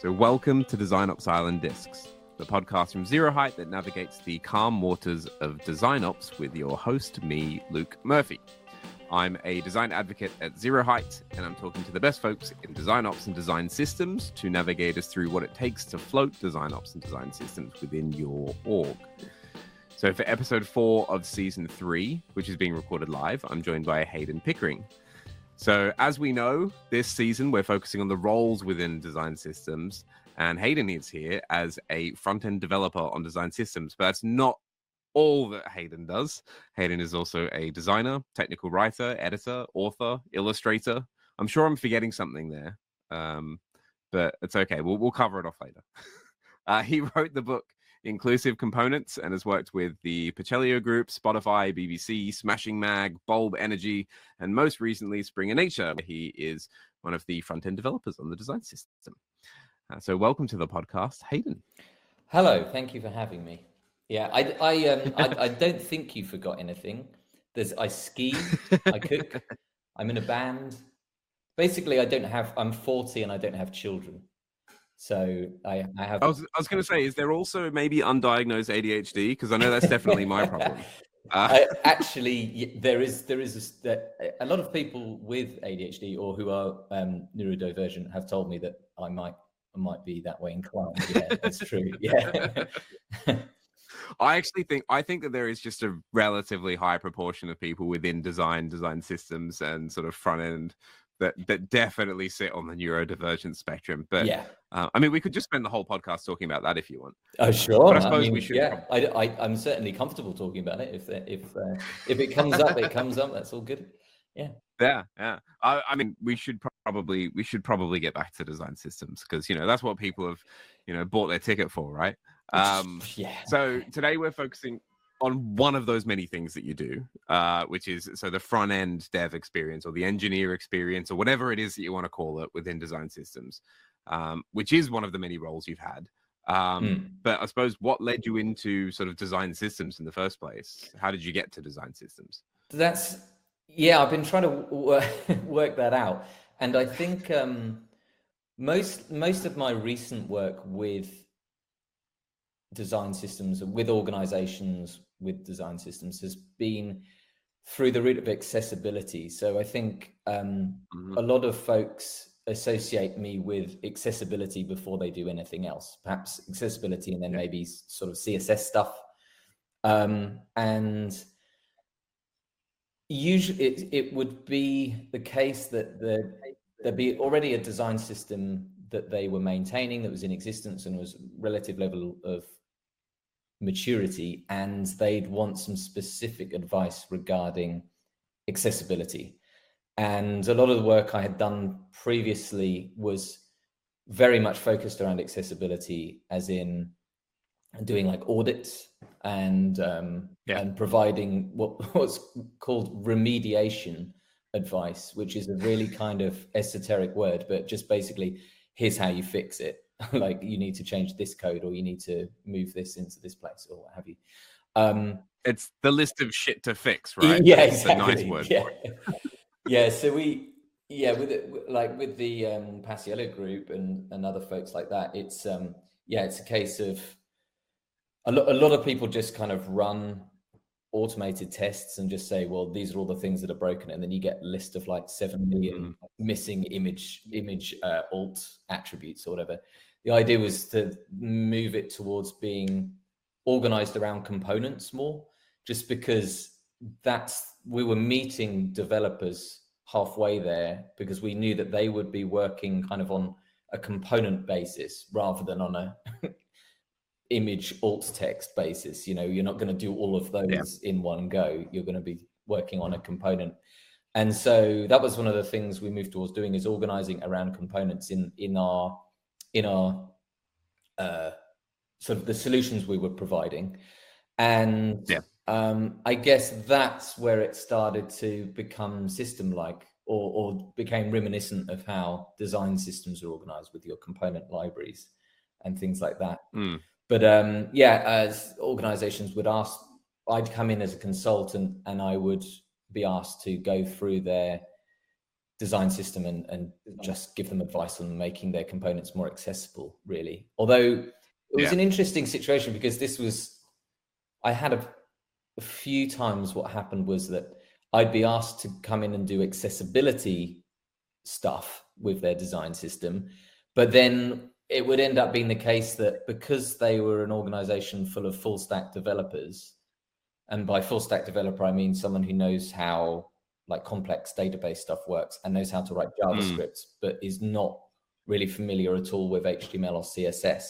So, welcome to Design Ops Island Discs, the podcast from zeroheight that navigates the calm waters of design ops with your host, me, Luke Murphy. I'm a design advocate at zeroheight, and I'm talking to the best folks in design ops and design systems to navigate us through what it takes to float design ops and design systems within your org. So, for episode four of season three, which is being recorded live, I'm joined by Heydon Pickering. So, as we know, this season we're focusing on the roles within design systems, and Heydon is here as a front end developer on design systems. But that's not all that Heydon does. Heydon is also a designer, technical writer, editor, author, illustrator. I'm sure I'm forgetting something there, um, but it's okay. We'll, we'll cover it off later. uh, he wrote the book inclusive components and has worked with the Paciello Group, Spotify, BBC, Smashing Mag, Bulb Energy, and most recently Springer Nature. He is one of the front end developers on the design system. Uh, so, welcome to the podcast, Heydon. Hello, thank you for having me. Yeah, I I, um, I, I don't think you forgot anything. There's I ski, I cook, I'm in a band. Basically, I don't have. I'm 40 and I don't have children. So I, I have. I was, I was going to say, is there also maybe undiagnosed ADHD? Because I know that's definitely my problem. Uh, I, actually, there is there is a, a, lot of people with ADHD or who are um, neurodivergent have told me that I might I might be that way inclined. Yeah, that's true. Yeah. I actually think I think that there is just a relatively high proportion of people within design, design systems, and sort of front end that that definitely sit on the neurodivergent spectrum. But yeah, uh, I mean, we could just spend the whole podcast talking about that if you want. Oh, sure. But I suppose I mean, we should. Yeah, I, I, am certainly comfortable talking about it. If if uh, if it comes up, it comes up. That's all good. Yeah. Yeah, yeah. I, I mean, we should probably we should probably get back to design systems because you know that's what people have, you know, bought their ticket for, right? Um, yeah. So today we're focusing on one of those many things that you do, uh, which is so the front end dev experience or the engineer experience or whatever it is that you want to call it within design systems, um, which is one of the many roles you've had. Um, mm. But I suppose what led you into sort of design systems in the first place? How did you get to design systems? That's yeah, I've been trying to work that out, and I think um, most most of my recent work with design systems with organizations with design systems has been through the route of accessibility. So I think um, mm-hmm. a lot of folks associate me with accessibility before they do anything else, perhaps accessibility and then yeah. maybe sort of CSS stuff. Um, and usually it, it would be the case that the, there'd be already a design system that they were maintaining that was in existence and was relative level of maturity and they'd want some specific advice regarding accessibility. And a lot of the work I had done previously was very much focused around accessibility, as in doing like audits and um, yeah. and providing what what's called remediation advice, which is a really kind of esoteric word, but just basically here's how you fix it. like you need to change this code or you need to move this into this place or what have you. Um, it's the list of shit to fix, right? Yeah, That's exactly. nice word. Yeah. yeah. So we, yeah, with it, like with the um, Paciello group and, and other folks like that, it's, um, yeah, it's a case of a, lo- a lot of people just kind of run automated tests and just say, well, these are all the things that are broken, and then you get a list of like seven million mm-hmm. missing image image uh, alt attributes or whatever the idea was to move it towards being organized around components more, just because that's we were meeting developers halfway there because we knew that they would be working kind of on a component basis rather than on a image alt text basis. You know, you're not going to do all of those yeah. in one go. You're going to be working on a component. And so that was one of the things we moved towards doing is organizing around components in in our in our uh, sort of the solutions we were providing. And yeah. um, I guess that's where it started to become system like or, or became reminiscent of how design systems are organized with your component libraries and things like that. Mm. But um, yeah, as organizations would ask, I'd come in as a consultant and I would be asked to go through their design system and, and mm-hmm. just give them advice on making their components more accessible, really. Although it was yeah. an interesting situation because this was, I had a, a few times what happened was that I'd be asked to come in and do accessibility stuff with their design system. But then it would end up being the case that because they were an organization full of full stack developers, and by full stack developer, I mean someone who knows how like complex database stuff works and knows how to write. JavaScript, mm. but is not really familiar at all with HTML or CSS.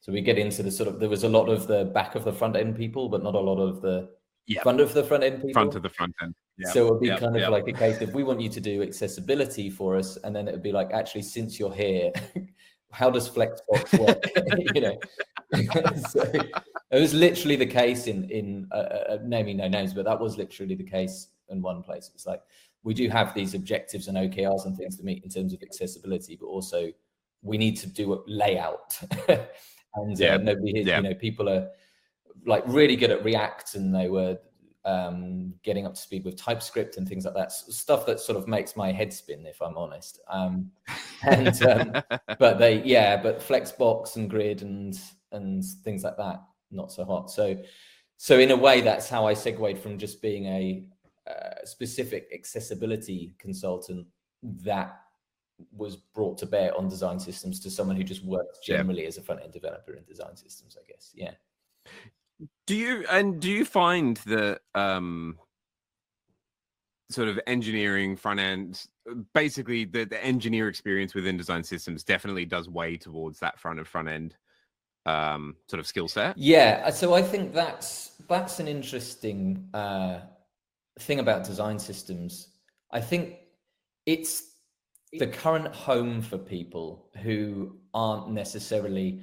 So we get into the sort of there was a lot of the back of the front end people, but not a lot of the yep. front of the front end people. Front of the front end. Yep. So it would be yep. kind of like a case of we want you to do accessibility for us, and then it would be like, actually, since you're here, how does Flexbox work? you know, so it was literally the case in in uh, uh, uh, naming no names, but that was literally the case in one place. It's like we do have these objectives and OKRs and things to meet in terms of accessibility, but also we need to do a layout. and yeah. uh, nobody, yeah. you know, people are like really good at React, and they were um, getting up to speed with TypeScript and things like that. Stuff that sort of makes my head spin, if I'm honest. Um, and um, but they, yeah, but Flexbox and Grid and and things like that, not so hot. So, so in a way, that's how I segued from just being a uh, specific accessibility consultant that was brought to bear on design systems to someone who just works generally yeah. as a front end developer in design systems. I guess, yeah. Do you and do you find that um sort of engineering front end basically the, the engineer experience within design systems definitely does weigh towards that front of front end um sort of skill set yeah so i think that's that's an interesting uh thing about design systems i think it's the current home for people who aren't necessarily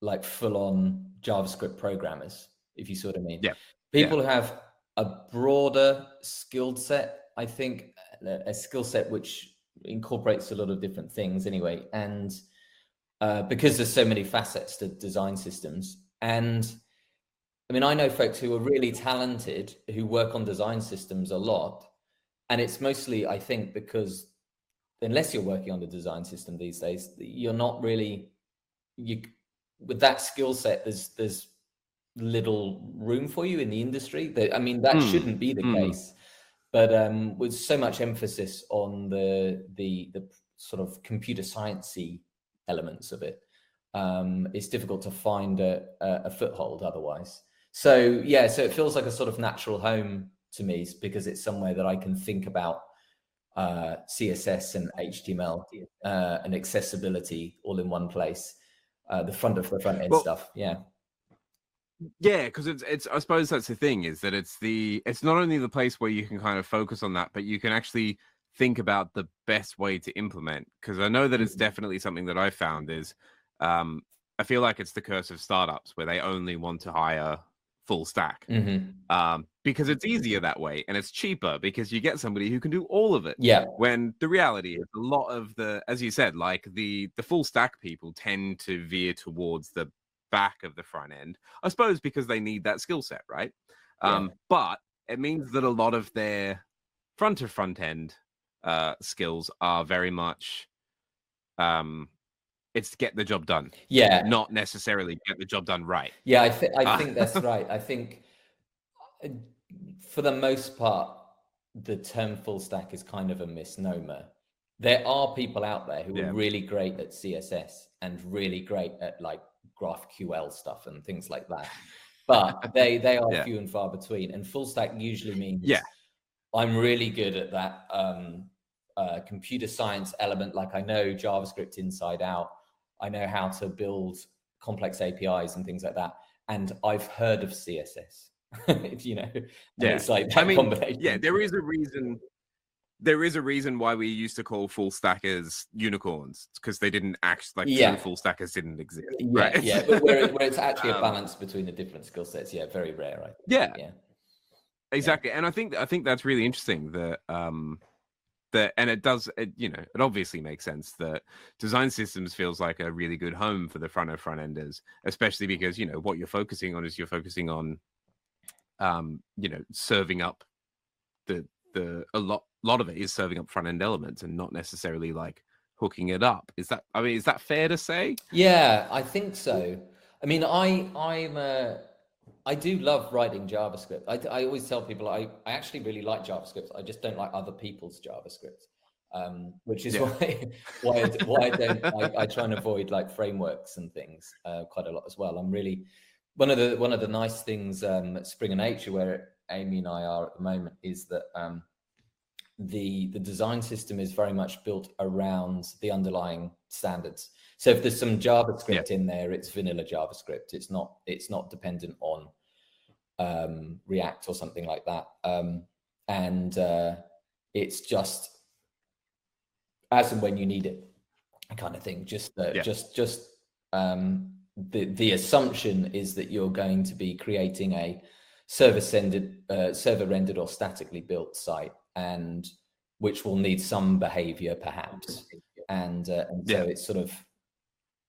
like full on JavaScript programmers, if you sort of mean. Yeah. People yeah. who have a broader skill set, I think, a skill set which incorporates a lot of different things anyway. And uh, because there's so many facets to design systems. And I mean, I know folks who are really talented who work on design systems a lot. And it's mostly, I think, because unless you're working on the design system these days, you're not really you with that skill set, there's there's little room for you in the industry. That I mean, that mm. shouldn't be the mm. case, but um, with so much emphasis on the the the sort of computer sciencey elements of it, um, it's difficult to find a, a, a foothold otherwise. So yeah, so it feels like a sort of natural home to me because it's somewhere that I can think about uh, CSS and HTML uh, and accessibility all in one place uh, the front of the front end well, stuff. Yeah. Yeah, because it's it's I suppose that's the thing is that it's the it's not only the place where you can kind of focus on that, but you can actually think about the best way to implement. Because I know that it's mm-hmm. definitely something that I found is um, I feel like it's the curse of startups where they only want to hire full stack mm-hmm. um, because it's easier that way and it's cheaper because you get somebody who can do all of it. Yeah. When the reality is a lot of the, as you said, like the the full stack people tend to veer towards the back of the front end. I suppose because they need that skill set, right? Yeah. Um, but it means that a lot of their front to front end uh, skills are very much um, it's to get the job done. Yeah, not necessarily get the job done right. Yeah, I, th- I think that's right. I think uh, for the most part, the term full stack is kind of a misnomer. There are people out there who yeah. are really great at CSS and really great at like GraphQL stuff and things like that. But they they are yeah. few and far between. And full stack usually means yeah, I'm really good at that um, uh, computer science element. Like I know JavaScript inside out. I know how to build complex APIs and things like that. And I've heard of CSS. you know, yeah. it's like I mean, yeah, there is a reason. There is a reason why we used to call full stackers unicorns because they didn't act like yeah. full stackers didn't exist. Yeah, right? yeah, but where, where it's actually um, a balance between the different skill sets. Yeah, very rare. Right? Yeah, yeah, exactly. Yeah. And I think I think that's really interesting that um that and it does it, you know it obviously makes sense that design systems feels like a really good home for the front of front enders especially because you know what you're focusing on is you're focusing on um you know serving up the the a lot lot of it is serving up front end elements and not necessarily like hooking it up. Is that I mean, is that fair to say? Yeah, I think so. I mean, I I'm a I do love writing JavaScript. I, I always tell people I, I actually really like JavaScript. I just don't like other people's JavaScript, um, which is yeah. why why I, why I don't I, I, try and avoid like frameworks and things uh, quite a lot as well. I'm really one of the one of the nice things um, at Springer Nature where Amy and I are at the moment is that um, the the design system is very much built around the underlying standards. So if there's some JavaScript yeah. in there, it's vanilla JavaScript. It's not it's not dependent on um, React or something like that. Um, and uh, it's just as and when you need it, kind of thing. Just uh, yeah. just just um, the the assumption is that you're going to be creating a server rendered uh, server rendered or statically built site and which will need some behavior perhaps and, uh, and so yeah. it's sort of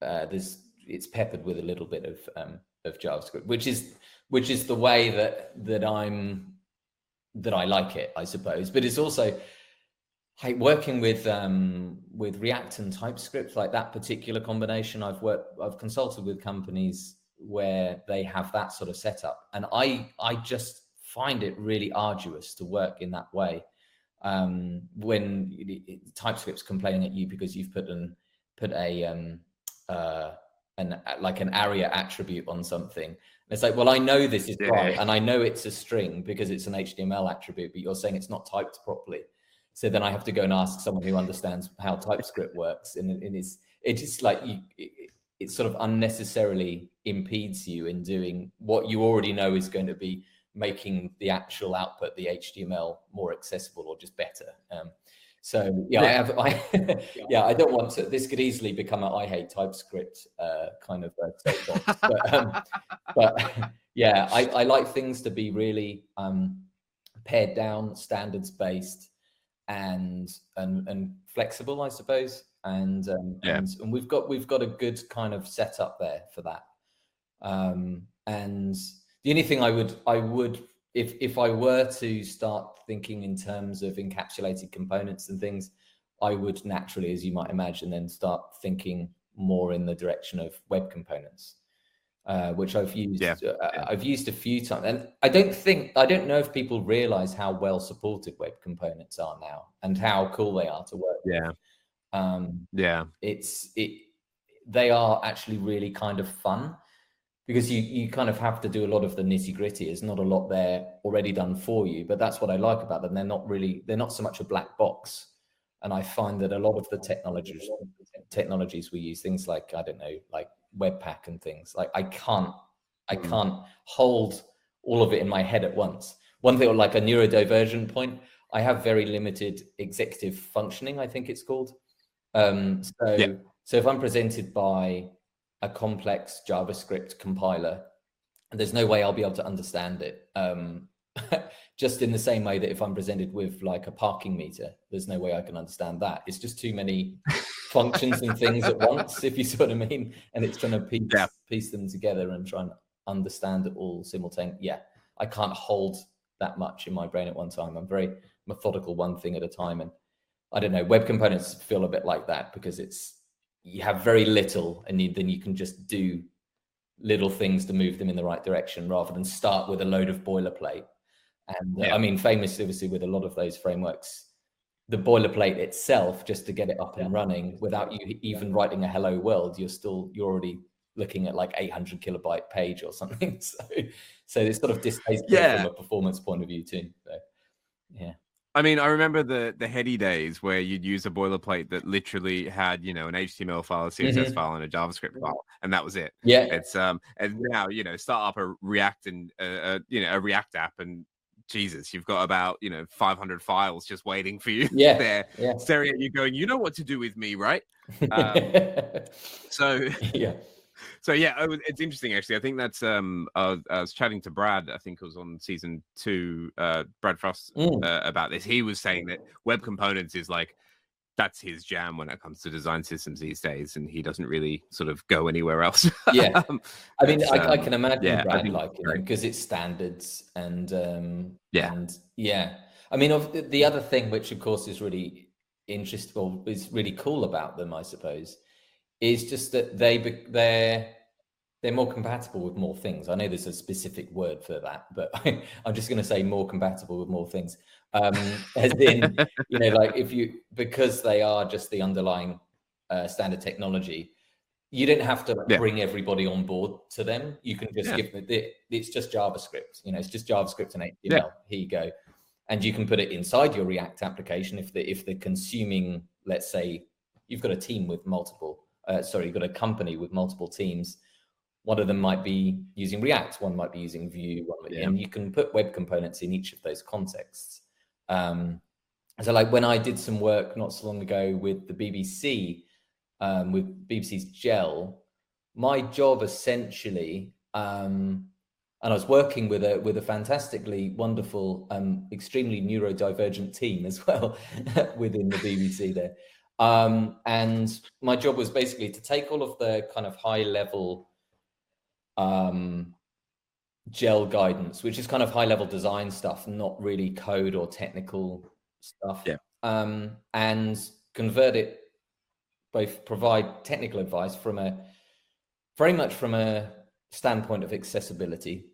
uh, there's it's peppered with a little bit of um, of javascript which is which is the way that that i'm that i like it i suppose. But it's also working with um, with react and typescript like that particular combination i've worked i've consulted with companies where they have that sort of setup. And i i just find it really arduous to work in that way um, when TypeScript's complaining at you because you've put an put a um, uh, an like an ARIA attribute on something. And it's like, well, I know this is yeah. wrong, and I know it's a string because it's an HTML attribute, but you're saying it's not typed properly. So then I have to go and ask someone who understands how TypeScript works, and, and it's it's just like you, it, it sort of unnecessarily impedes you in doing what you already know is going to be making the actual output, the HTML, more accessible or just better. Um, so yeah, I have, I, yeah, I don't want to. This could easily become a I hate TypeScript uh, kind of uh, but, um, but yeah, I, I, like things to be really um, pared down, standards based, and and and flexible, I suppose. And, um, yeah. and and we've got we've got a good kind of setup there for that. Um, and the only thing I would I would if if I were to start thinking in terms of encapsulated components and things, I would naturally, as you might imagine, then start thinking more in the direction of web components, uh, which I've used. Yeah. Uh, I've used a few times, and I don't think I don't know if people realize how well supported web components are now and how cool they are to work. Yeah. With. Um, yeah. It's it. They are actually really kind of fun because you you kind of have to do a lot of the nitty gritty. There's not a lot there already done for you, but that's what I like about them. They're not really they're not so much a black box, and I find that a lot of the technologies technologies we use, things like I don't know, like Webpack and things, like I can't I hmm. can't hold all of it in my head at once. One thing like a neurodivergent point, I have very limited executive functioning. I think it's called. Um, so yeah. so if I'm presented by a complex JavaScript compiler, and there's no way I'll be able to understand it. Um, just in the same way that if I'm presented with like a parking meter, there's no way I can understand that. It's just too many functions and things at once, if you see what I mean. And it's trying to piece, yeah. piece them together and try and understand it all simultaneously. Yeah, I can't hold that much in my brain at one time. I'm very methodical, one thing at a time. And I don't know, web components feel a bit like that because it's you have very little and you, then you can just do little things to move them in the right direction rather than start with a load of boilerplate. And uh, yeah. i mean famously obviously with a lot of those frameworks the boilerplate itself just to get it up and running without you even writing a hello world you're still you're already looking at like 800 kilobyte page or something. So so it's sort of distasteful yeah. from a performance point of view too so yeah I mean, I remember the the heady days where you'd use a boilerplate that literally had, you know, an HTML file, a CSS mm-hmm. file, and a JavaScript file, and that was it. Yeah. It's um, and now you know, start up a React and uh, uh, you know a React app, and Jesus, you've got about you know 500 files just waiting for you. Yeah. there, yeah. staring at you, going, you know what to do with me, right? Um, so yeah so yeah, it's interesting actually. I think that's um, I was chatting to Brad. I think it was on season two. Uh, Brad Frost mm. uh, about this. He was saying that web components is like that's his jam when it comes to design systems these days, and he doesn't really sort of go anywhere else. yeah, um, I mean, I, um, I, can imagine yeah, Brad liking it because it's standards and um, yeah, and yeah. I mean, of the other thing, which of course is really interesting, or is really cool about them, I suppose, is just that they they're they're more compatible with more things. I know there's a specific word for that, but I, am just going to say more compatible with more things. Um, as in, you know, like if you because they are just the underlying uh, standard technology, you don't have to yeah. bring everybody on board to them. You can just yeah. give it. It's just JavaScript. You know, it's just JavaScript and HTML. Yeah. Here you go, and you can put it inside your React application if the if the consuming, let's say, you've got a team with multiple. Uh, sorry, you've got a company with multiple teams one of them might be using React, one might be using Vue, one yeah. and you can put web components in each of those contexts. Um, so, like when I did some work not so long ago with the BBC, um, with BBC's Gel, my job essentially, um, and I was working with a with a fantastically wonderful, um, extremely neurodivergent team as well within the BBC there. Um, and my job was basically to take all of the kind of high level um, gel guidance, which is kind of high level design stuff, not really code or technical stuff. Yeah. Um, and convert it, both provide technical advice from a very much from a standpoint of accessibility,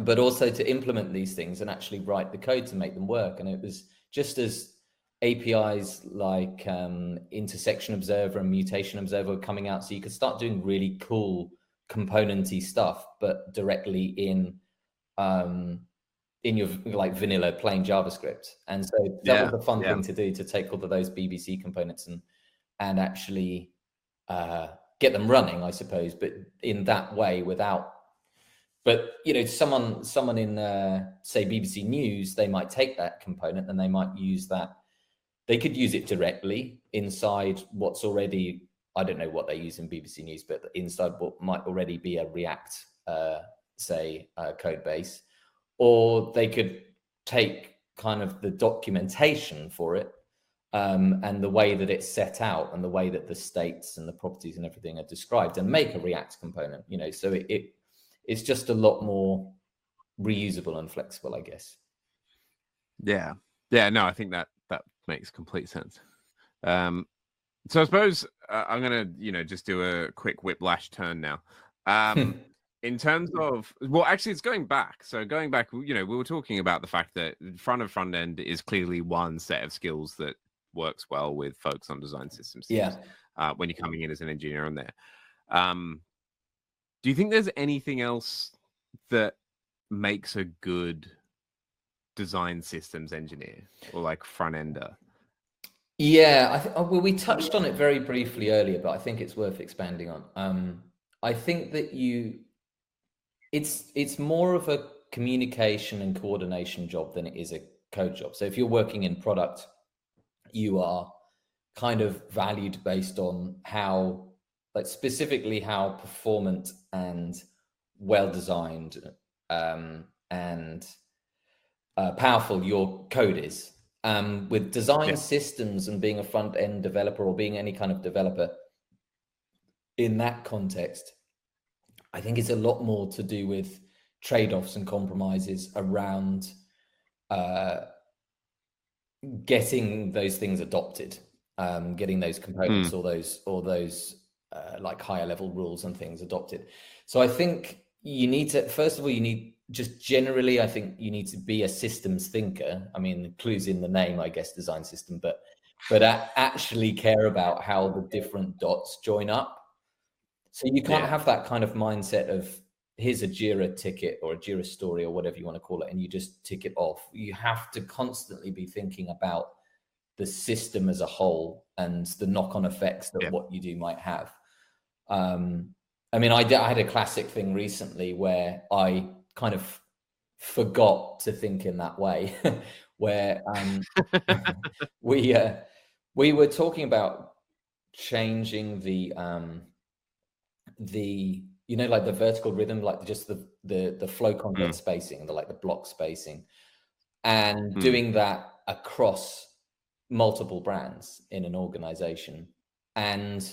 but also to implement these things and actually write the code to make them work. And it was just as APIs like um, intersection observer and mutation observer coming out, so you could start doing really cool componenty stuff, but directly in um, in your like vanilla plain JavaScript. And so that yeah, was a fun yeah. thing to do to take all of those BBC components and and actually uh, get them running, I suppose. But in that way, without but you know, someone someone in uh, say BBC News, they might take that component and they might use that. They could use it directly inside what's already I don't know what they use in BBC News, but inside what might already be a React, uh, say, uh, code base, or they could take kind of the documentation for it um, and the way that it's set out and the way that the states and the properties and everything are described and make a React component. You know, so it, it it's just a lot more reusable and flexible, I guess. Yeah, yeah. No, I think that that makes complete sense. Um, so I suppose uh, I'm gonna, you know, just do a quick whiplash turn now. Um, in terms of, well, actually, it's going back. So going back, you know, we were talking about the fact that front of front end is clearly one set of skills that works well with folks on design systems. Yeah. Uh, when you're coming in as an engineer on there, um, do you think there's anything else that makes a good design systems engineer or like front ender? Yeah, I think uh, well, we touched on it very briefly earlier, but I think it's worth expanding on. Um, I think that you, it's it's more of a communication and coordination job than it is a code job. So if you're working in product, you are kind of valued based on how, like specifically how performant and well designed um, and uh, powerful your code is um, with design yeah. systems and being a front end developer or being any kind of developer in that context, I think it's a lot more to do with trade offs and compromises around uh, getting those things adopted, um, getting those components mm. or those or those uh, like higher level rules and things adopted. So I think you need to first of all you need just generally, I think you need to be a systems thinker. I mean, the clues in the name, I guess, design system, but but I actually care about how the different dots join up. So you can't yeah. have that kind of mindset of here's a Jira ticket or a Jira story or whatever you want to call it, and you just tick it off. You have to constantly be thinking about the system as a whole and the knock-on effects that yeah. what you do might have. Um, I mean, I, did, I had a classic thing recently where I kind of forgot to think in that way, where um, we uh, we were talking about changing the um, the you know like the vertical rhythm, like just the the the flow content mm. spacing, the like the block spacing, and mm. doing that across multiple brands in an organization and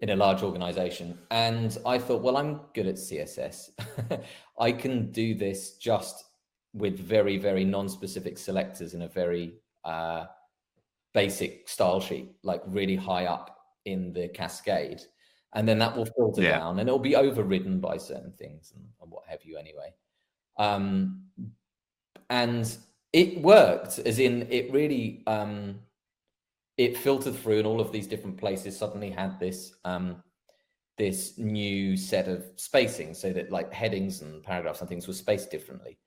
in a large organization. And I thought, well, I'm good at CSS. I can do this just with very very non-specific selectors in a very uh, basic style sheet, like really high up in the cascade, and then that will filter yeah. down, and it'll be overridden by certain things and, and what have you. Anyway, um, and it worked, as in it really um, it filtered through, and all of these different places suddenly had this um, this new set of spacing, so that like headings and paragraphs and things were spaced differently.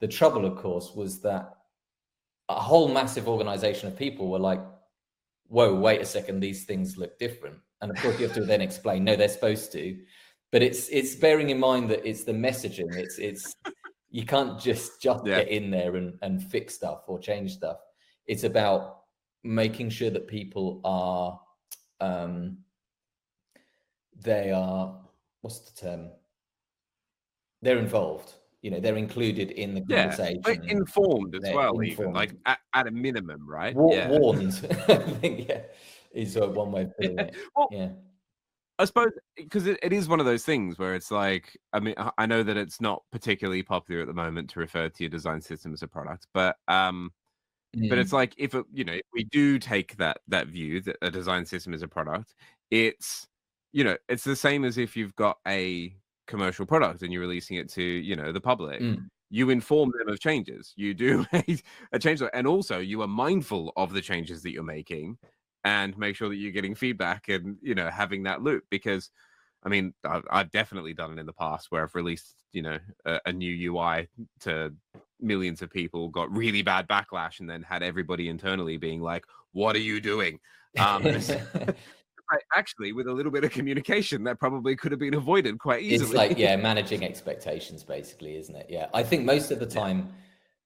The trouble, of course, was that a whole massive organization of people were like, whoa, wait a second, these things look different. And of course you have to then explain, no, they're supposed to. But it's it's bearing in mind that it's the messaging. It's it's you can't just just yeah. get in there and, and fix stuff or change stuff. It's about making sure that people are um they are what's the term? They're involved you know they're included in the conversation yeah, informed as they're well informed. even like at, at, a minimum right War- yeah. warned i think yeah is uh, one way of putting it well, yeah I suppose because it, it is one of those things where it's like, I mean, I know that it's not particularly popular at the moment to refer to your design system as a product, but um, mm. but it's like if it, you know, if we do take that that view that a design system is a product, it's you know, it's the same as if you've got a commercial product and you're releasing it to you know the public mm. you inform them of changes you do a, a change and also you are mindful of the changes that you're making and make sure that you're getting feedback and you know having that loop because i mean i've, I've definitely done it in the past where i've released you know a, a new ui to millions of people got really bad backlash and then had everybody internally being like what are you doing um, actually, with a little bit of communication, that probably could have been avoided quite easily. It's like, yeah, managing expectations, basically, isn't it? Yeah. I think most of the time,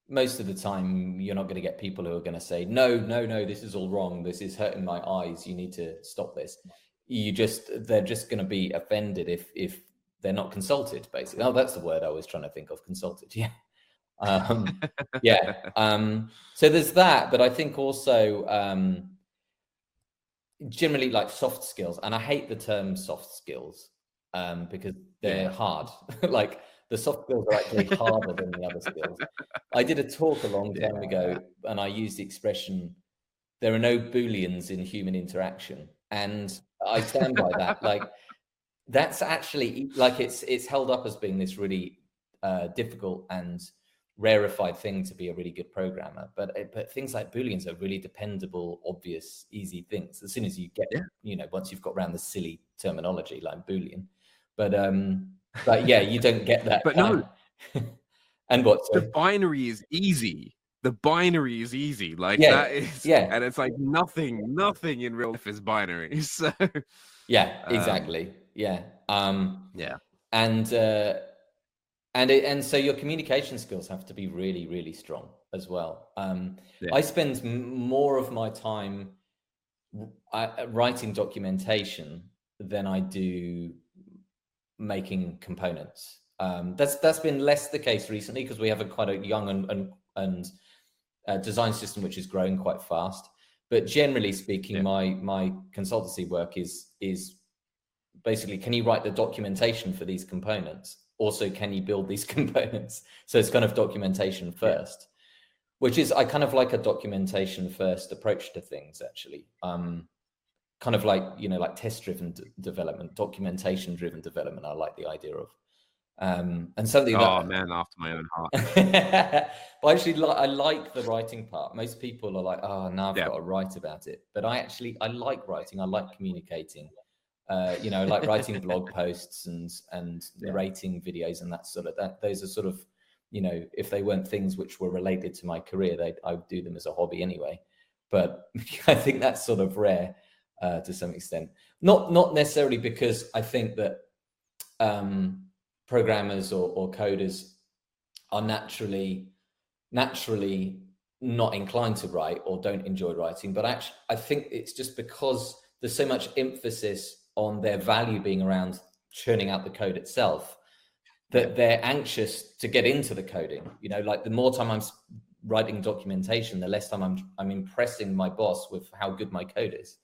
most of the time, you're not going to get people who are going to say, no, no, no, this is all wrong. This is hurting my eyes. You need to stop this. You just, they're just going to be offended if, if they're not consulted, basically. Oh, that's the word I was trying to think of consulted. Yeah. Um, yeah. Um, so there's that. But I think also, um, generally like soft skills, and I hate the term soft skills um, because they're yeah. hard. like the soft skills are actually harder than the other skills. I did a talk a long time yeah. ago, and I used the expression, "There are no booleans in human interaction," and I stand by that. Like that's actually like it's it's held up as being this really uh, difficult and rarefied thing to be a really good programmer. But eh, but things like booleans are really dependable, obvious, easy things. As soon as you get, yeah. you know, once you've got around the silly terminology like boolean, but um, but yeah, you don't get that. but no. and what the binary is easy. The binary is easy, like yeah, that is, yeah, and it's like nothing, nothing in real life is binary. So, yeah, um, exactly, um, yeah, um, yeah, and uh, and it, and so your communication skills have to be really really strong as well um, yeah. i spend more of my time uh, writing documentation than i do making components um, that's that's been less the case recently because we have a quite a young and and, and uh, design system which is growing quite fast but generally speaking yeah. my my consultancy work is is basically can you write the documentation for these components also can you build these components? So it's kind of documentation first yeah. which is i kind of like a documentation first approach to things actually. Um kind of like you know like test driven d- development documentation driven development i like the idea of. Um and something oh that, man after my own heart. But actually like i like the writing part. Most people are like oh now i've yeah. got to write about it. But i actually i like writing. I like communicating uh, you know, like writing blog posts and and narrating videos and that sort of that. Those are sort of, you know, if they weren't things which were related to my career, they I would do them as a hobby anyway. But I think that's sort of rare uh, to some extent. Not not necessarily because I think that um, programmers or, or coders are naturally naturally not inclined to write or don't enjoy writing, but actually I think it's just because there's so much emphasis on their value being around churning out the code itself that they're anxious to get into the coding. You know like the more time i'm writing documentation the less time i'm i'm impressing my boss with how good my code is.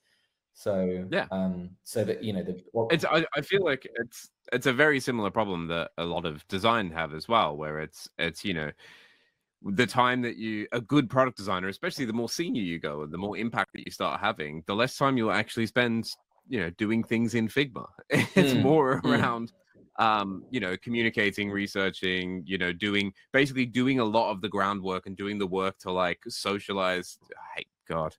So yeah. um so that you know the well, it's I, I feel like it's it's a very similar problem that a lot of design have as well where it's it's you know the time that you a good product designer especially the more senior you go and the more impact that you start having the less time you'll actually spend you know doing things in figma it's mm. more mm. around mm. um you know communicating researching you know doing basically doing a lot of the groundwork and doing the work to like socialize hey god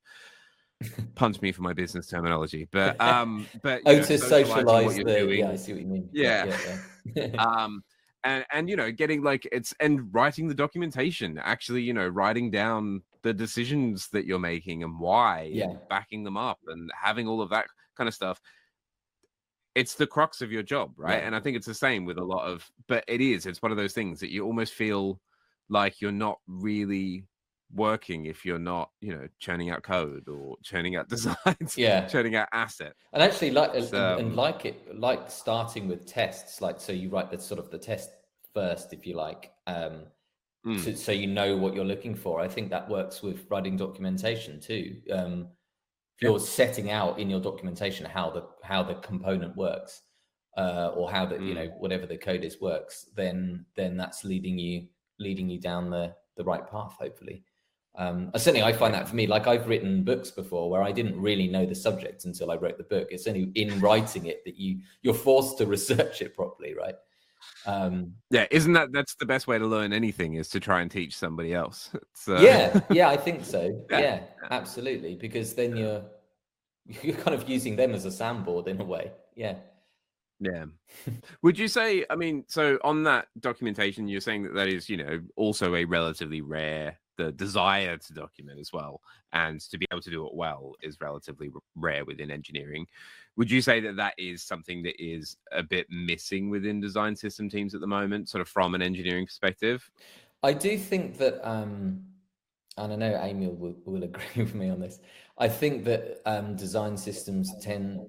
punch me for my business terminology but um but oh know, to socialize the doing. yeah i see what you mean yeah, yeah, yeah. um and and you know getting like it's and writing the documentation actually you know writing down the decisions that you're making and why yeah backing them up and having all of that kind of stuff it's the crux of your job right? Yeah. and i think it's the same with a lot of but it is it's one of those things that you almost feel like you're not really working if you're not you know churning out code or churning out designs yeah. churning out asset. And actually like and, um, and, like it like starting with tests like so you write the sort of the test first if you like um mm. so, so, you know what you're looking for. I think that works with writing documentation too. Um you're setting out in your documentation how the how the component works uh or how the mm. you know whatever the code is works then then that's leading you leading you down the the right path hopefully um, certainly, I find that for me, like I've written books before where I didn't really know the subject until I wrote the book. It's only in writing it that you you're forced to research it properly, right? Um, yeah, isn't that that's the best way to learn anything is to try and teach somebody else? Uh... Yeah, yeah, I think so. yeah. yeah, absolutely, because then you're you're kind of using them as a soundboard in a way. Yeah. Yeah. Would you say, I mean, so on that documentation, you're saying that that is, you know, also a relatively rare the desire to document as well and to be able to do it well is relatively rare within engineering. Would you say that that is something that is a bit missing within design system teams at the moment sort of from an engineering perspective? I do think that um and i know amy will, will agree with me on this. I think that um, design systems tend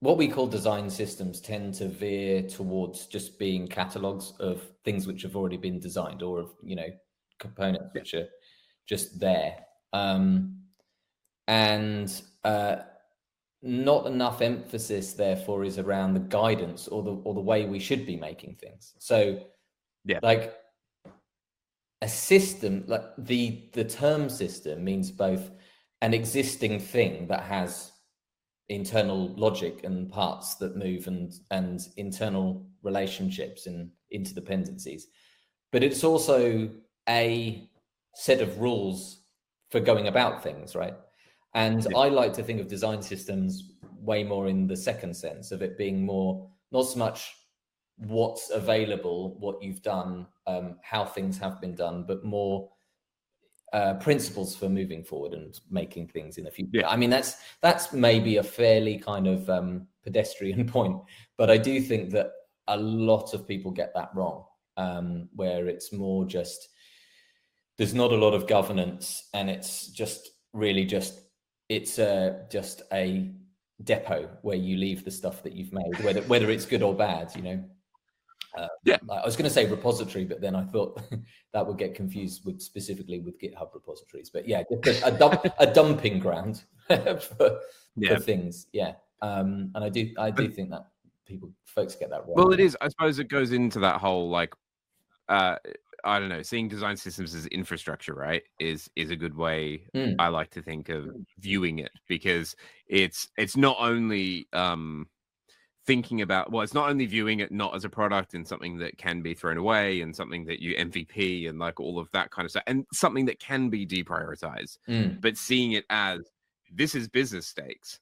what we call design systems tend to veer towards just being catalogs of things which have already been designed or of you know components which are just there. Um, and uh, not enough emphasis, therefore, is around the guidance or the or the way we should be making things. So, yeah, like a system, like the the term system means both an existing thing that has internal logic and parts that move and and internal relationships and interdependencies but it's also a set of rules for going about things, right? And yeah. I like to think of design systems way more in the second sense of it being more not so much what's available, what you've done, um, how things have been done, but more uh, principles for moving forward and making things in the future. Yeah. I mean, that's that's maybe a fairly kind of um, pedestrian point, but I do think that a lot of people get that wrong, um, where it's more just there's not a lot of governance and it's just really just it's uh, just a depot where you leave the stuff that you've made whether whether it's good or bad you know? Uh, yeah. I was going to say repository but then i thought that would get confused with specifically with github repositories. But yeah a, a, dump, a dumping ground for, yeah. for things. Yeah. Um and i do i do think that people folks get that wrong. Well it is. I suppose it goes into that whole like uh I don't know, seeing design systems as infrastructure, right, is is a good way mm. I like to think of viewing it because it's it's not only um thinking about well, it's not only viewing it not as a product and something that can be thrown away and something that you MVP and like all of that kind of stuff and something that can be deprioritized, mm. but seeing it as this is business stakes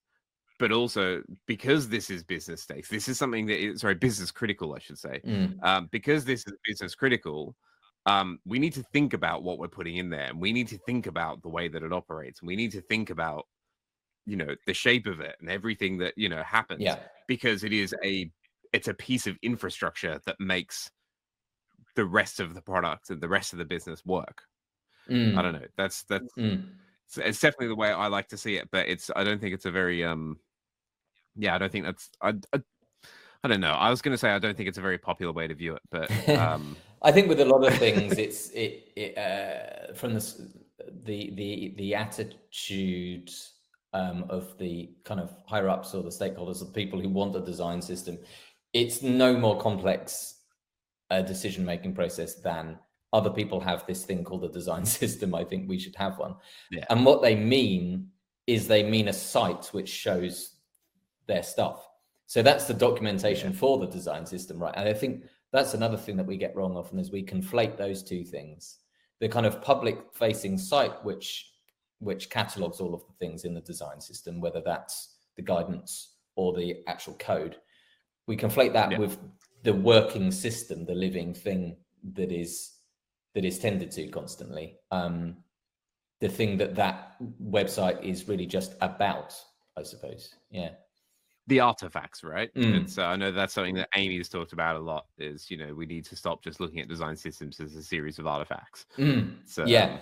but also because this is business stakes, this is something that is sorry, business critical, I should say. Mm. Um, because this is business critical, um, we need to think about what we're putting in there and we need to think about the way that it operates and we need to think about you know the shape of it and everything that you know happens yeah. because it is a it's a piece of infrastructure that makes the rest of the product and the rest of the business work mm. i don't know that's that's mm. it's, it's, definitely the way i like to see it but it's i don't think it's a very um yeah i don't think that's i, I I don't know. I was going to say I don't think it's a very popular way to view it, but um, I think with a lot of things, it's it, it uh, from the the the the attitude um, of the kind of higher ups or the stakeholders, the people who want a design system. It's no more complex a decision making process than other people have this thing called a design system. I think we should have one. Yeah. And what they mean is they mean a site which shows their stuff. So that's the documentation for the design system, right? And I think that's another thing that we get wrong often is we conflate those two things. The kind of public facing site which which catalogs all of the things in the design system, whether that's the guidance or the actual code. We conflate that Yeah. with the working system, the living thing that is that is tended to constantly. Um, the thing that that website is really just about, I suppose. Yeah. The artifacts, right? Mm. It's uh, I know that's something that Amy's talked about a lot. Is you know we need to stop just looking at design systems as a series of artifacts. Mm. So yeah.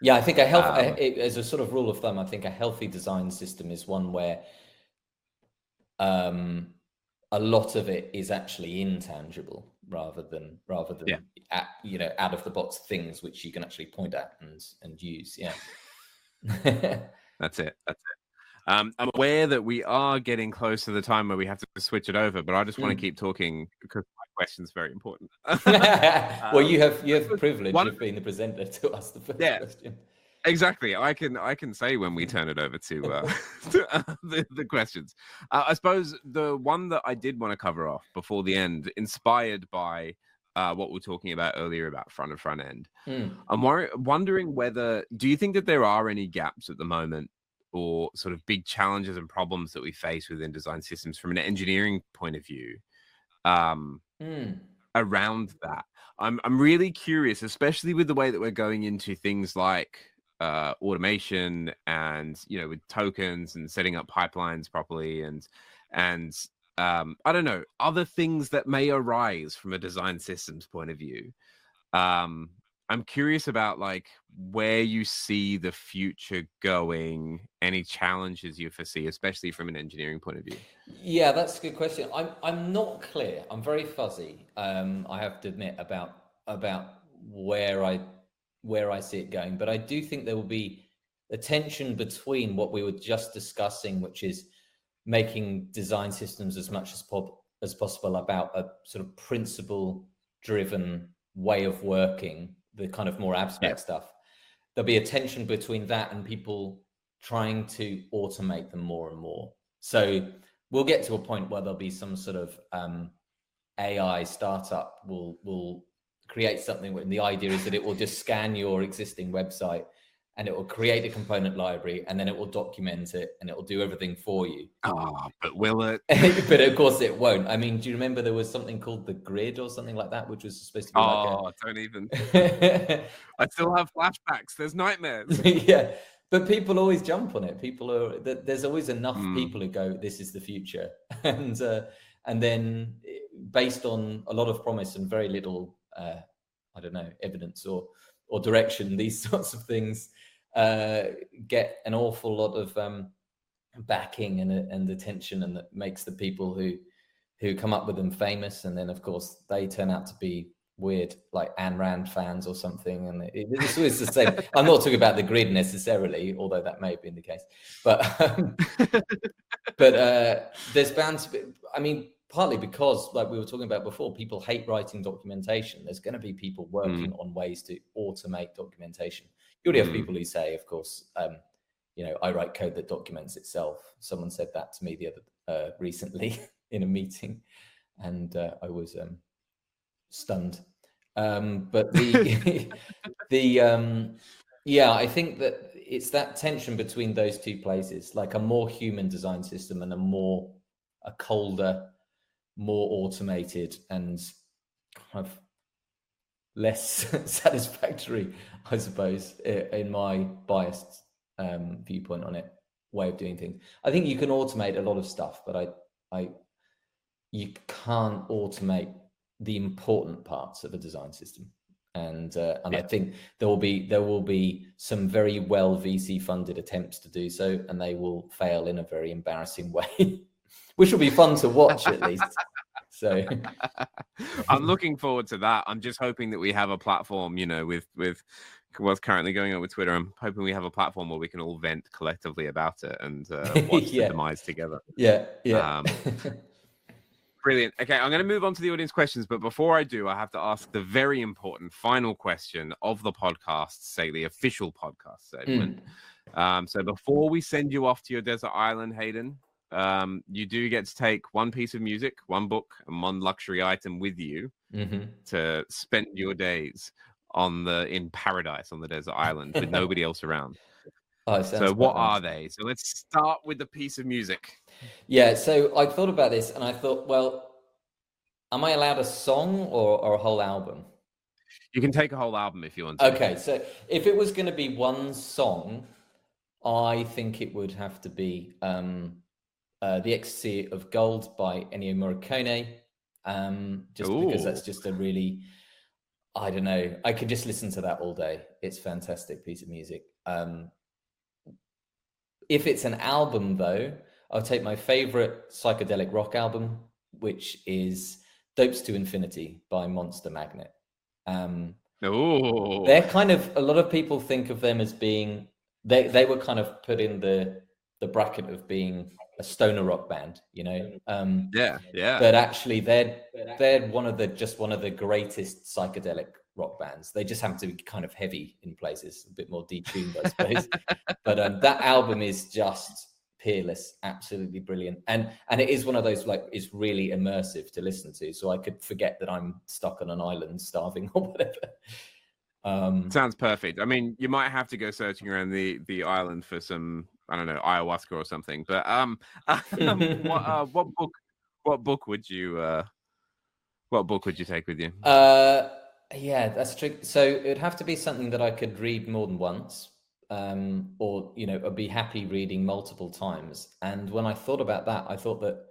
Yeah, I think a health Um, a- as a sort of rule of thumb, I think a healthy design system is one where um, a lot of it is actually intangible rather than rather than Yeah. at, you know out of the box things which you can actually point at and and use. Yeah. That's it. That's it. Um, I'm aware that we are getting close to the time where we have to switch it over, but I just want Mm. to keep talking because my question's very important. well, you have you have the privilege one- of being the presenter to ask the first Yeah. question. exactly. I can I can say when we turn it over to, uh, to, uh, the, the questions. Uh, I suppose the one that I did want to cover off before the end, inspired by uh, what we are talking about earlier about front and front end. Mm. I'm wor- wondering whether do you think that there are any gaps at the moment or sort of big challenges and problems that we face within design systems from an engineering point of view um, Mm. around that? I'm I'm really curious, especially with the way that we're going into things like uh, automation and you know with tokens and setting up pipelines properly and and um, I don't know other things that may arise from a design systems point of view. Um, I'm curious about like where you see the future going, any challenges you foresee, especially from an engineering point of view. Yeah, that's a good question. I'm I'm not clear. I'm very fuzzy. Um, I have to admit about about where I where I see it going, but I do think there will be a tension between what we were just discussing, which is making design systems as much as as possible about a sort of principle driven way of working, the kind of more abstract stuff. There'll be a tension between that and people trying to automate them more and more. So we'll get to a point where there'll be some sort of um, AI startup will will create something. And the idea is that it will just scan your existing website and it will create a component library and then it will document it and it will do everything for you. Oh, but will it? but of course it won't. I mean, do you remember there was something called the grid or something like that, which was supposed to be Oh, don't even. I still have flashbacks. There's nightmares. yeah. But people always jump on it. People are there's always enough Mm. people who go, "This is the future," and uh, and then based on a lot of promise and very little, uh, I don't know, evidence or or direction, these sorts of things uh, get an awful lot of um, backing and and attention, and that makes the people who who come up with them famous. And then, of course, they turn out to be weird, like Ayn Rand fans or something. And it, it's always the same. I'm not talking about the grid necessarily, although that may have been the case. But um, but uh, there's bound to be. I mean, partly because, like we were talking about before, people hate writing documentation. There's going to be people working on ways to automate documentation. You already have Mm. people who say, of course, um, you know, I write code that documents itself. Someone said that to me the other uh, recently in a meeting, and uh, I was um, stunned. Um, but the the um, yeah, I think that it's that tension between those two places, like a more human design system and a more a colder, more automated and kind of less satisfactory, I suppose, in my biased um, viewpoint on it, way of doing things. I think you can automate a lot of stuff, but I, I, you can't automate the important parts of a design system. And uh, and I think there will be there will be some very well VC funded attempts to do so, and they will fail in a very embarrassing way, which will be fun to watch at least. So I'm looking forward to that. I'm just hoping that we have a platform, you know, with with what's currently going on with Twitter. I'm hoping we have a platform where we can all vent collectively about it and uh, watch Yeah. the demise together. yeah, yeah. Um, Brilliant. Okay, I'm going to move on to the audience questions, but before I do, I have to ask the very important final question of the podcast, say the official podcast segment. Mm. Um, so before we send you off to your desert island, Heydon, um, you do get to take one piece of music, one book, and one luxury item with you mm-hmm. to spend your days on the in paradise on the desert island with nobody else around. Oh, so what nice. are they? So let's start with the piece of music. Yeah, so I thought about this and I thought, well, am I allowed a song or, or a whole album? You can take a whole album if you want to. Okay, so if it was going to be one song, I think it would have to be um, uh, "The Ecstasy of Gold" by Ennio Morricone. Um, just Ooh. because that's just a really, I don't know, I could just listen to that all day. It's fantastic piece of music. Um, if it's an album, though, I'll take my favorite psychedelic rock album, which is Dopes to Infinity by Monster Magnet. Um, oh, they're kind of a lot of people think of them as being they they were kind of put in the the bracket of being a stoner rock band, you know. Um, yeah, yeah. But actually, they're they're one of the just one of the greatest psychedelic rock bands. They just happen to be kind of heavy in places, a bit more detuned, I suppose. but um, that album is just peerless, absolutely brilliant, and and it is one of those like it's really immersive to listen to. So I could forget that I'm stuck on an island starving or whatever. Um, Sounds perfect. I mean, you might have to go searching around the the island for some I don't know ayahuasca or something. But um, um what uh, what book what book would you uh what book would you take with you? Uh yeah, that's true. So it'd have to be something that I could read more than once, um, or you know, I'd be happy reading multiple times. And when I thought about that, I thought that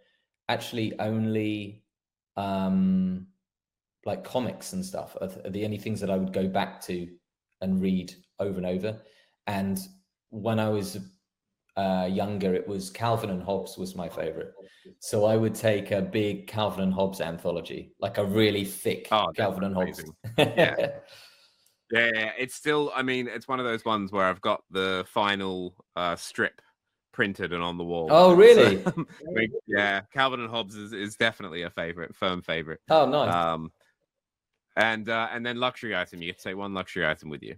actually only um, like comics and stuff are, are the only things that I would go back to and read over and over. And when I was uh, younger, it was Calvin and Hobbes was my favorite. So I would take a big Calvin and Hobbes anthology, like a really thick oh, Calvin and Hobbes. yeah. yeah, it's still. I mean, it's one of those ones where I've got the final uh, strip printed and on the wall. Oh, really? So, yeah, Calvin and Hobbes is, is definitely a favorite, firm favorite. Oh, nice. Um, and uh, and then luxury item. You get to take one luxury item with you.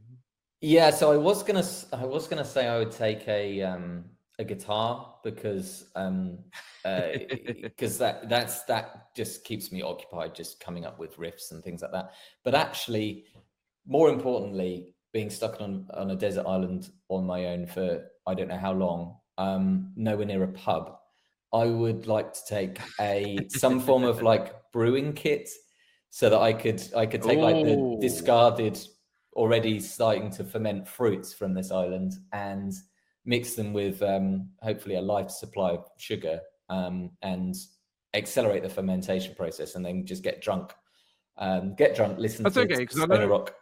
Yeah, so I was gonna I was gonna say I would take a um a guitar because um because uh, that that's that just keeps me occupied just coming up with riffs and things like that. But actually, more importantly, being stuck on on a desert island on my own for I don't know how long, um, nowhere near a pub, I would like to take a some form of like brewing kit so that I could I could take Ooh. like the discarded already starting to ferment fruits from this island and mix them with um, hopefully a life supply of sugar um, and accelerate the fermentation process and then just get drunk. Um, get drunk, listen That's to okay, because I know, rock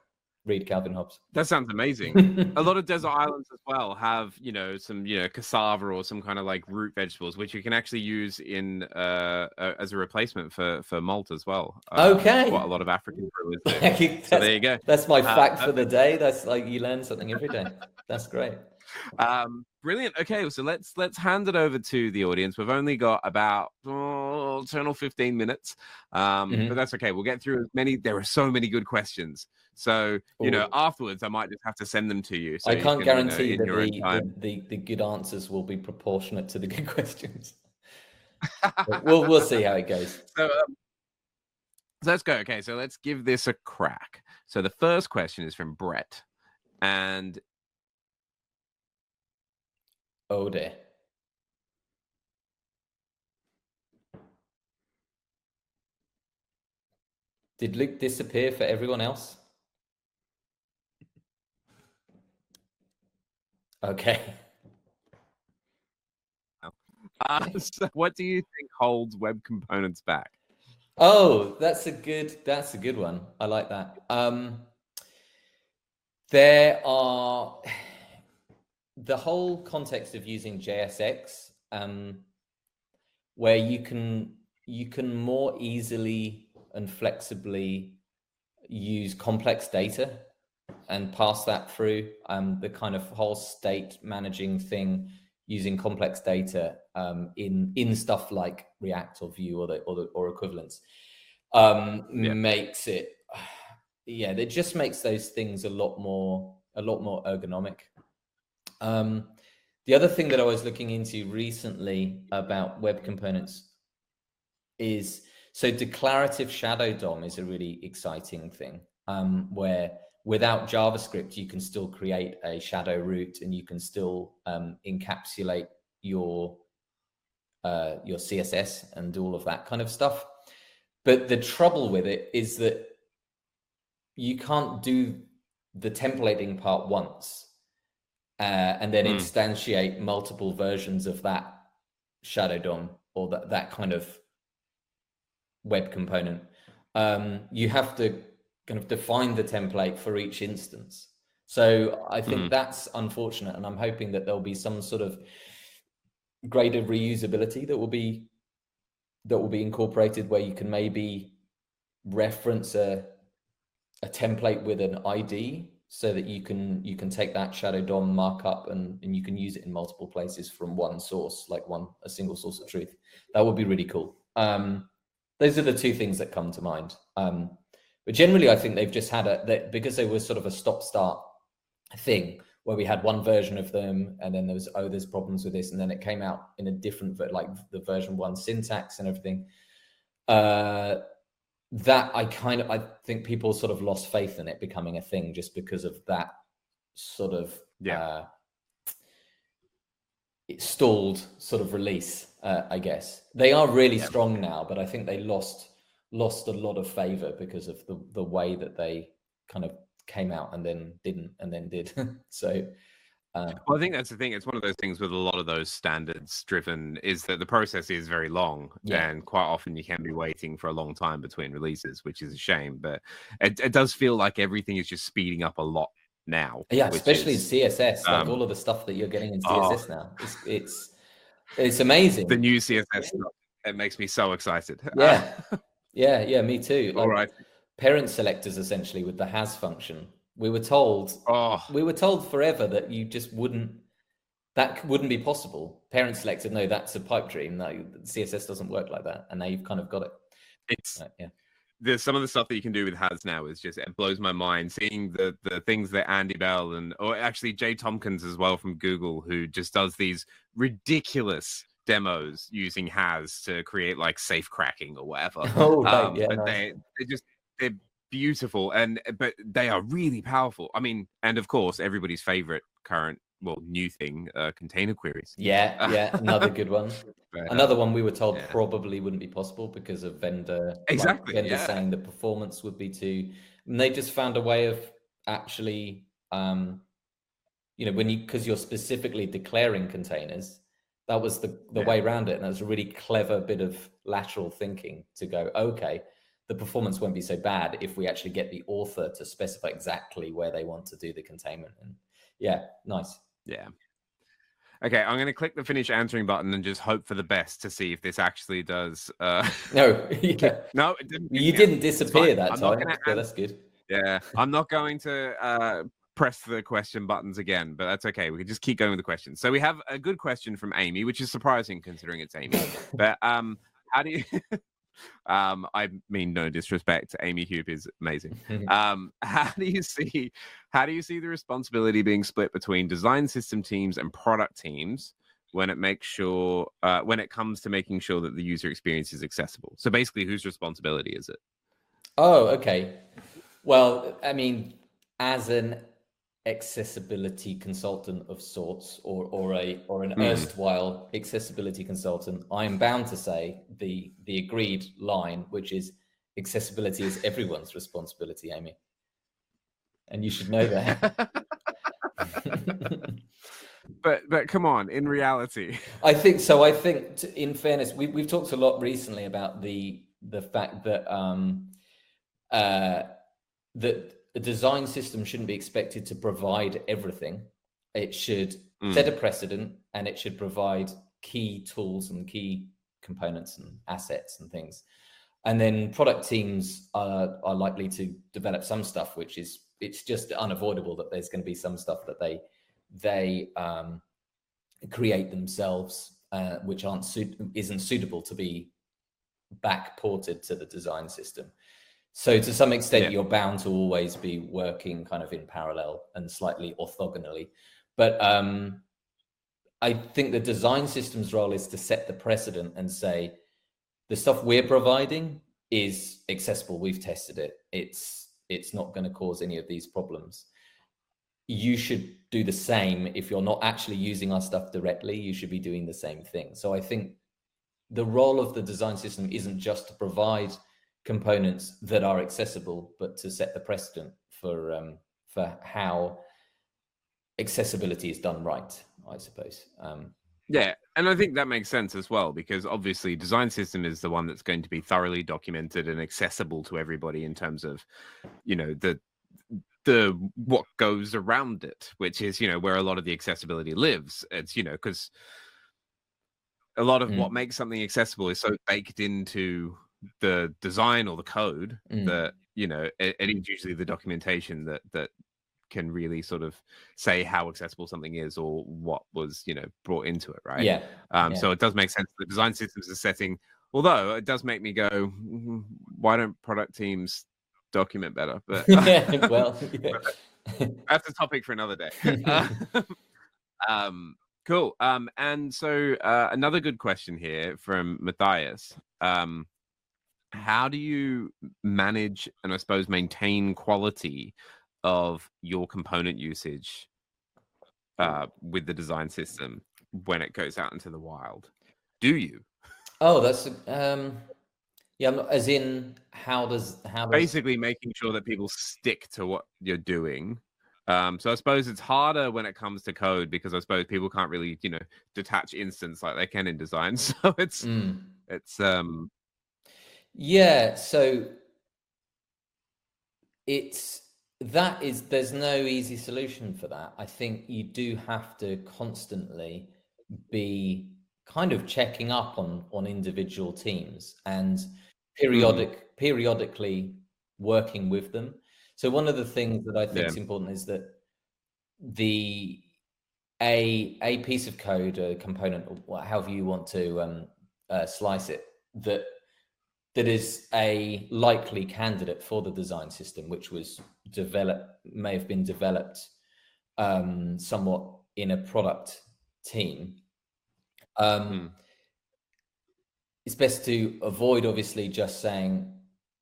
read Calvin Hobbes. That sounds amazing. a lot of desert islands as well have, you know, some, you know, cassava or some kind of like root vegetables, which you can actually use in uh, uh as a replacement for for malt as well. Uh, okay. What a lot of African brewers do. so there you go. That's my uh, fact uh, for the day. That's like you learn something every day. That's great. Um, brilliant. Okay, so let's let's hand it over to the audience. We've only got about oh, 10 or 15 minutes. Um, mm-hmm. but that's okay. We'll get through as many. There are so many good questions. So, you Ooh. know, afterwards I might just have to send them to you. So I can't can, guarantee you know, that the, the, the, the, good answers will be proportionate to the good questions. we'll we'll see how it goes. So, um, so let's go. Okay, so let's give this a crack. So the first question is from Brett, and Dear. Did Luke disappear for everyone else? Okay. Uh, so what do you think holds web components back? Oh, that's a good that's a good one. I like that. Um, there are the whole context of using JSX, um, where you can you can more easily and flexibly use complex data and pass that through. Um, the kind of whole state managing thing using complex data um, in in stuff like React or Vue or the or, the, or equivalents um, yeah. makes it yeah it just makes those things a lot more a lot more ergonomic. Um, the other thing that I was looking into recently about web components is so declarative shadow DOM is a really exciting thing um, where without JavaScript, you can still create a shadow root and you can still um, encapsulate your uh, your CSS and all of that kind of stuff. But the trouble with it is that you can't do the templating part once uh, and then mm. instantiate multiple versions of that shadow DOM or that, that kind of web component. Um, you have to kind of define the template for each instance. So I think mm. that's unfortunate, and I'm hoping that there'll be some sort of greater reusability that will be that will be incorporated where you can maybe reference a a template with an ID so that you can you can take that shadow DOM markup and, and you can use it in multiple places from one source, like one a single source of truth. That would be really cool. Um, those are the two things that come to mind. Um, but generally, I think they've just had a that because they were sort of a stop start thing where we had one version of them and then there was oh there's problems with this and then it came out in a different like the version one syntax and everything uh that i kind of i think people sort of lost faith in it becoming a thing just because of that sort of yeah uh, stalled sort of release uh, i guess they are really yeah. strong now but i think they lost lost a lot of favor because of the the way that they kind of came out and then didn't and then did. so uh, well, I think that's the thing. It's one of those things with a lot of those standards driven is that the process is very long, yeah. and quite often you can be waiting for a long time between releases, which is a shame. But it, it does feel like everything is just speeding up a lot now. Yeah, especially is, CSS, like um, all of the stuff that you're getting in CSS oh, now. It's, it's it's amazing. The new CSS stuff. It makes me so excited. Yeah. Yeah, yeah, me too. Like, All right. Parent selectors essentially with the has function. We were told oh. we were told forever that you just wouldn't that wouldn't be possible. Parent selector, no, that's a pipe dream. No, CSS doesn't work like that. And now you've kind of got it. It's yeah. There's some of the stuff that you can do with has now is just it blows my mind seeing the the things that Andy Bell and or actually Jhey Tompkins as well from Google who just does these ridiculous demos using has to create like safe cracking or whatever. Oh, right. um, yeah, but nice. they they just they're beautiful and but they are really powerful. I mean, and of course, everybody's favorite current well new thing uh, container queries yeah yeah another good one but, another one we were told yeah. probably wouldn't be possible because of vendor exactly like vendor yeah. saying the performance would be too and they just found a way of actually um you know when you because you're specifically declaring containers that was the, the yeah. way around it. And that was a really clever bit of lateral thinking to go, okay, the performance won't be so bad if we actually get the author to specify exactly where they want to do the containment. And yeah, nice. Yeah. Okay, I'm going to click the finish answering button and just hope for the best to see if this actually does. Uh... No, yeah. no, didn't, you didn't disappear that I'm time. Gonna... that's good. Yeah, I'm not going to uh, press the question buttons again, but that's okay. We can just keep going with the questions. So we have a good question from Amy, which is surprising considering it's Amy. but um, how do you? Um, I mean no disrespect. Amy Hupe is amazing. um, how do you see? How do you see the responsibility being split between design system teams and product teams? when it makes sure uh, when it comes to making sure that the user experience is accessible so basically whose responsibility is it oh okay well i mean as an accessibility consultant of sorts or or a or an mm. erstwhile accessibility consultant i am bound to say the the agreed line which is accessibility is everyone's responsibility amy. And you should know that. But but come on in reality. I think so i think to, in fairness we, we've talked a lot recently about the the fact that um uh that the design system shouldn't be expected to provide everything. It should mm. set a precedent and it should provide key tools and key components and assets and things. And then product teams are, are likely to develop some stuff, which is it's just unavoidable that there's going to be some stuff that they they um, create themselves, uh, which aren't suit- isn't suitable to be back ported to the design system. So to some extent, yeah. you're bound to always be working kind of in parallel and slightly orthogonally. But um, I think the design system's role is to set the precedent and say the stuff we're providing is accessible. We've tested it. It's it's not going to cause any of these problems. You should do the same if you're not actually using our stuff directly. You should be doing the same thing. So I think the role of the design system isn't just to provide components that are accessible, but to set the precedent for um, for how accessibility is done right. I suppose. Um, yeah, and I think that makes sense as well because obviously design system is the one that's going to be thoroughly documented and accessible to everybody in terms of, you know, the the what goes around it, which is you know where a lot of the accessibility lives. It's you know because a lot of mm. what makes something accessible is so baked into the design or the code mm. that you know it, it is usually the documentation that that can really sort of say how accessible something is or what was you know brought into it right? Yeah, um yeah. so it does make sense. The design systems are setting although it does make me go mm-hmm, why don't product teams document better? But yeah, well yeah. that's a topic for another day. Um cool. Um and so uh, another good question here from matthias. Um how do you manage and i suppose maintain quality of your component usage uh, with the design system when it goes out into the wild? Do you? Oh, that's um, yeah. I'm not, as in, how does how does... basically making sure that people stick to what you're doing. Um, so I suppose it's harder when it comes to code because I suppose people can't really, you know, detach instance like they can in design. So it's mm. it's um yeah. So it's that is there's no easy solution for that i think you do have to constantly be kind of checking up on on individual teams and periodic mm. periodically working with them so one of the things that i think yeah. is important is that the a a piece of code a component however you want to um, uh, slice it that that is a likely candidate for the design system, which was developed, may have been developed um, somewhat in a product team. Um, mm. It's best to avoid, obviously, just saying,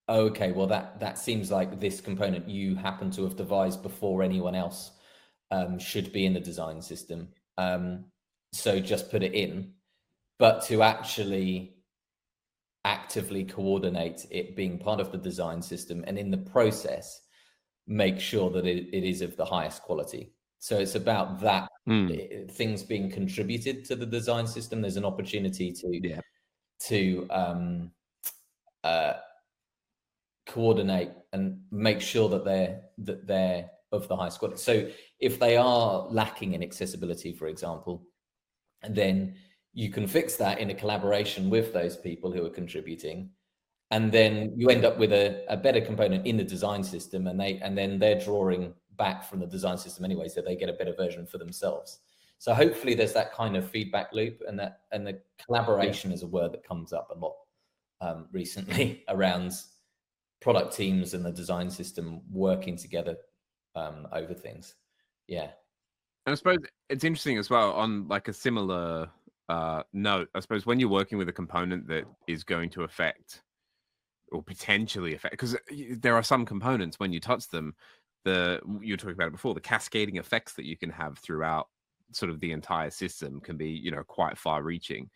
oh, "Okay, well that that seems like this component you happen to have devised before anyone else um, should be in the design system." Um, so just put it in, but to actually actively coordinate it being part of the design system and in the process make sure that it, it is of the highest quality so it's about that mm. things being contributed to the design system there's an opportunity to yeah. to um, uh, coordinate and make sure that they're that they're of the highest quality so if they are lacking in accessibility for example then you can fix that in a collaboration with those people who are contributing. And then you end up with a, a better component in the design system and they and then they're drawing back from the design system anyway so they get a better version for themselves. So hopefully there's that kind of feedback loop and that and the collaboration yeah. is a word that comes up a lot um, recently around product teams and the design system working together um, over things. Yeah. And i suppose it's interesting as well on like a similar uh, no, I suppose when you're working with a component that is going to affect or potentially affect, because uh, there are some components when you touch them, the you were talking about it before, the cascading effects that you can have throughout sort of the entire system can be, you know, quite far reaching.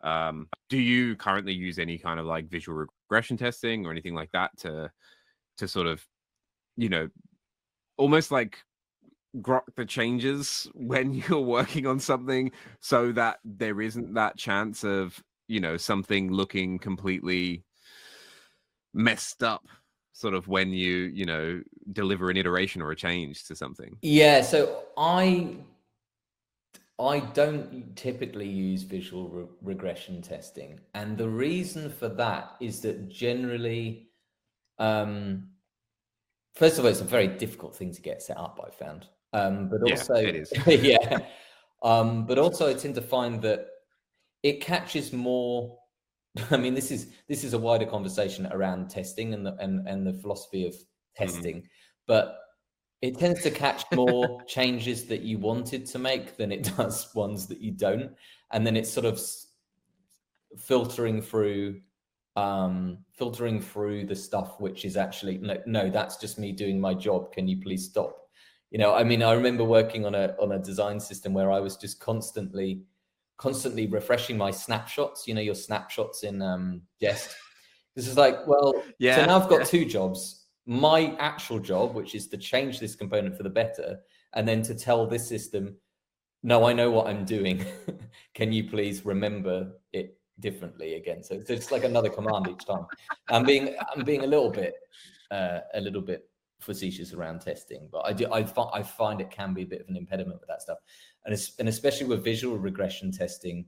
Um, do you currently use any kind of like visual regression testing or anything like that to to sort of, you know, almost like grok the changes when you're working on something so that there isn't that chance of you know something looking completely messed up sort of when you you know deliver an iteration or a change to something. Yeah so i i don't typically use visual re- regression testing and the reason for that is that generally um first of all it's a very difficult thing to get set up i found um, but also, yeah, it is. yeah. Um, but also, I tend to find that it catches more. I mean, this is this is a wider conversation around testing and the and, and the philosophy of testing, mm-hmm. but it tends to catch more changes that you wanted to make than it does ones that you don't, and then it's sort of filtering through um filtering through the stuff which is actually no, no that's just me doing my job can you please stop you know i mean i remember working on a on a design system where i was just constantly constantly refreshing my snapshots you know your snapshots in um jest. This is like well yeah so now i've got yeah. two jobs my actual job which is to change this component for the better and then to tell this system no i know what i'm doing. Can you please remember it differently again? So it's like another command each time. I'm being i'm being a little bit uh, a little bit facetious around testing, but I do I, I find it can be a bit of an impediment with that stuff, and it's, and especially with visual regression testing.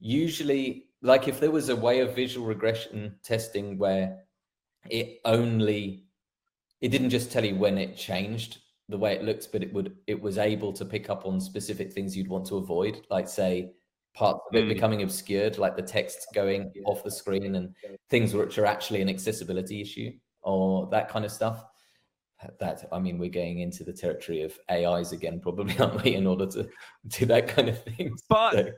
Usually, like if there was a way of visual regression testing where it only it didn't just tell you when it changed the way it looks, but it would it was able to pick up on specific things you'd want to avoid, like say parts of it mm. becoming obscured, like the text going off the screen and things which are actually an accessibility issue or that kind of stuff that I mean, we're going into the territory of AIs again, probably, aren't we? In order to do that kind of thing. But so.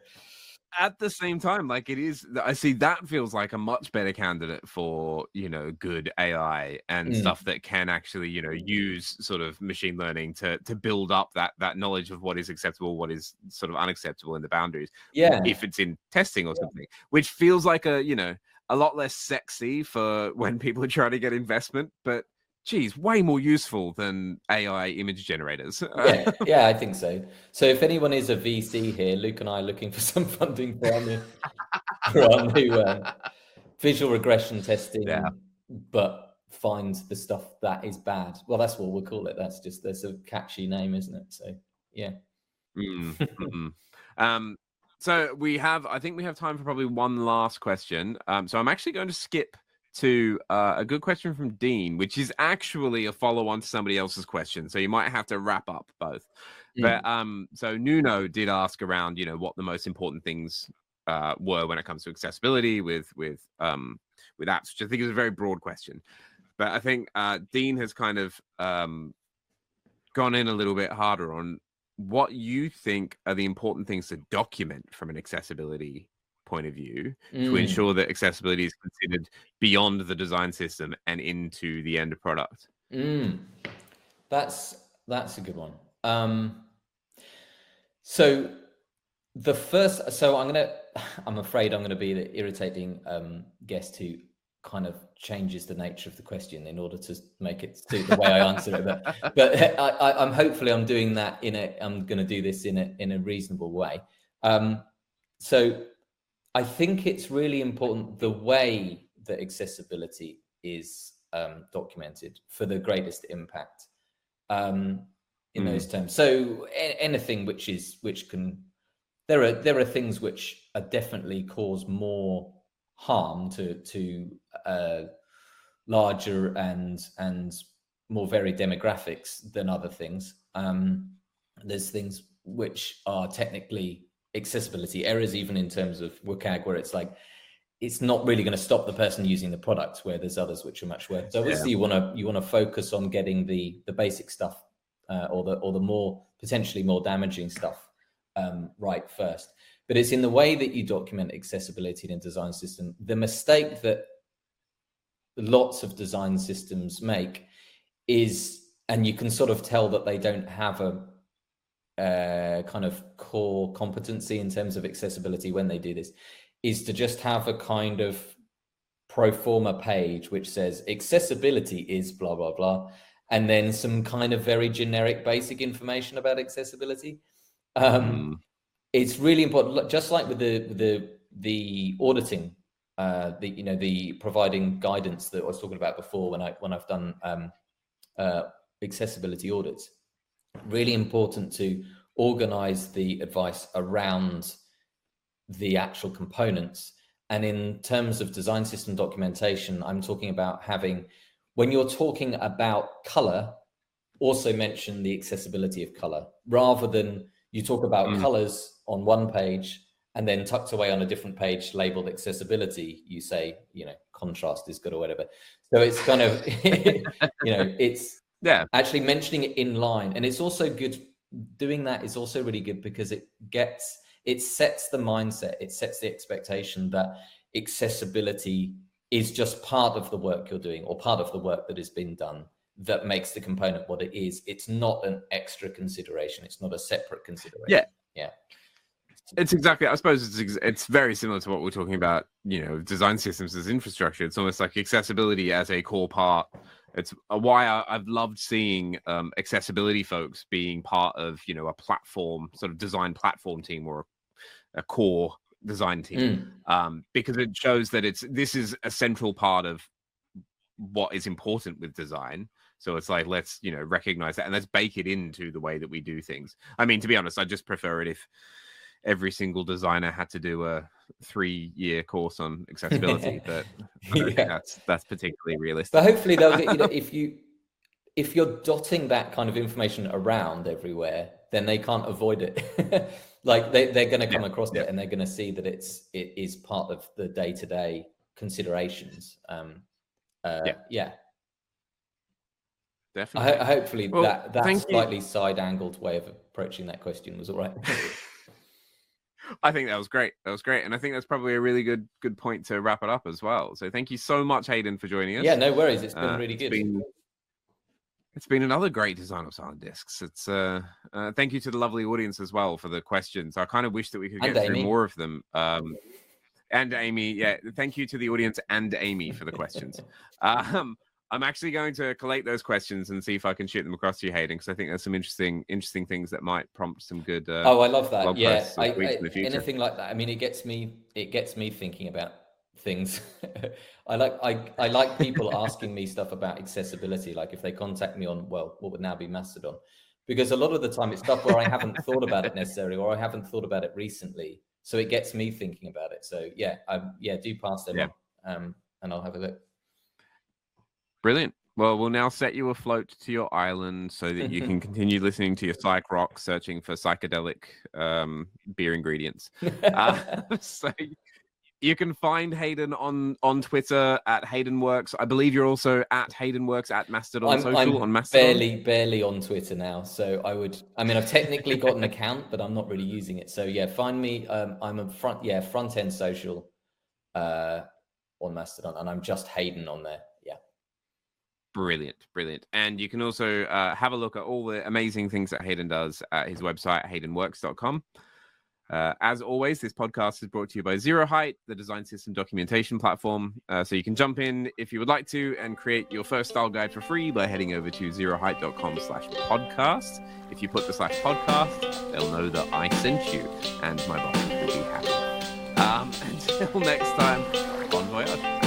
at the same time, like it is, I see that feels like a much better candidate for you know good AI and mm. stuff that can actually you know use sort of machine learning to to build up that that knowledge of what is acceptable, what is sort of unacceptable in the boundaries. Yeah, if it's in testing or yeah. something, which feels like a you know a lot less sexy for when people are trying to get investment, but geez, way more useful than AI image generators. yeah, yeah, I think so. So if anyone is a VC here, Luke and I are looking for some funding for our new, for our new uh, visual regression testing, yeah. but find the stuff that is bad. Well, that's what we'll call it. That's just that's a catchy name, isn't it? So yeah. Mm-hmm. um, so we have, I think we have time for probably one last question. Um, so I'm actually going to skip to uh, a good question from Dean, which is actually a follow on to somebody else's question. So you might have to wrap up both. Mm. But um, so Nuno did ask around, you know, what the most important things uh, were when it comes to accessibility with with um, with apps, which I think is a very broad question. But I think uh, Dean has kind of um, gone in a little bit harder on what you think are the important things to document from an accessibility point of view mm. to ensure that accessibility is considered beyond the design system and into the end product mm. that's that's a good one um so the first so i'm gonna i'm afraid i'm gonna be the irritating um guest who kind of changes the nature of the question in order to make it suit the way I answer it. But, but I, am hopefully I'm doing that in a. I'm going to do this in a in a reasonable way. Um, so I think it's really important the way that accessibility is um, documented for the greatest impact um, in mm. those terms. So a- anything which is which can there are there are things which are definitely cause more harm to to uh, larger and and more varied demographics than other things. Um, there's things which are technically accessibility errors, even in terms of WCAG, where it's like it's not really going to stop the person using the product, where there's others which are much worse. So obviously, yeah. you want to you want to focus on getting the the basic stuff uh, or the or the more potentially more damaging stuff um, right first. But it's in the way that you document accessibility in a design system. The mistake that lots of design systems make is, and you can sort of tell that they don't have a uh, kind of core competency in terms of accessibility when they do this is to just have a kind of pro forma page which says accessibility is blah blah blah and then some kind of very generic basic information about accessibility um, mm. it's really important just like with the the the auditing uh, the you know the providing guidance that I was talking about before when I when I've done um, uh, accessibility audits really important to organize the advice around the actual components. And in terms of design system documentation, I'm talking about having, when you're talking about color, also mention the accessibility of color rather than You talk about mm. colors on one page and then tucked away on a different page labeled accessibility you say you know contrast is good or whatever so it's kind of you know it's yeah actually mentioning it in line and it's also good doing that is also really good because it gets it sets the mindset it sets the expectation that accessibility is just part of the work you're doing or part of the work that has been done that makes the component what it is it's not an extra consideration it's not a separate consideration yeah yeah it's exactly. I suppose it's it's very similar to what we're talking about. You know, design systems as infrastructure. It's almost like accessibility as a core part. It's why I, have loved seeing um, accessibility folks being part of you know a platform sort of design platform team or a, a core design team mm. um, because it shows that it's this is a central part of what is important with design. So it's like let's you know recognize that and let's bake it into the way that we do things. I mean, to be honest, I just prefer it if every single designer had to do a three year course on accessibility, but yeah. that's that's particularly realistic. But hopefully they'll get you know if you if you're dotting that kind of information around everywhere, then they can't avoid it. like they, they're going to come yeah. across yeah. it and they're going to see that it's it is part of the day to day considerations. Um, uh, yeah. yeah. Definitely. I, hopefully well, that that slightly side angled way of approaching that question was all right. I think that was great. That was great, and I think that's probably a really good good point to wrap it up as well. So thank you so much, Heydon, for joining us. Yeah, no worries. It's been uh, really good. It's been, it's been another great design of silent discs. It's uh, uh, thank you to the lovely audience as well for the questions. I kind of wish that we could get and through Amy. more of them. Um, and Amy, yeah, thank you to the audience and Amy for the questions. um, I'm actually going to collate those questions and see if I can shoot them across to you, Heydon, because I think there's some interesting, interesting things that might prompt some good. Uh, oh, I love that. Yeah, I, I, anything like that. I mean, it gets me, it gets me thinking about things. I like, I, I like people asking me stuff about accessibility. Like if they contact me on, well, what would now be Mastodon, because a lot of the time it's stuff where I haven't thought about it necessarily, or I haven't thought about it recently. So it gets me thinking about it. So yeah, I, yeah, do pass them yeah. on, um, and I'll have a look. Brilliant. Well, we'll now set you afloat to your island so that you can continue listening to your psych rock, searching for psychedelic um, beer ingredients. uh, so you can find Heydon on on Twitter at Heydon Works. I believe you're also at Heydon Works at Mastodon I'm, Social I'm on Mastodon. Barely, barely on Twitter now. So I would. I mean, I've technically got an account, but I'm not really using it. So yeah, find me. Um, I'm a front. Yeah, front end social uh, on Mastodon, and I'm just Heydon on there. Brilliant, brilliant. And you can also uh, have a look at all the amazing things that Heydon does at his website, heydonworks.com. Uh, as always, this podcast is brought to you by zeroheight, the design system documentation platform. Uh, so you can jump in if you would like to and create your first style guide for free by heading over to zeroheight.com slash podcast. If you put the slash podcast, they'll know that I sent you and my boss will be happy. Um, until next time, bon voyage.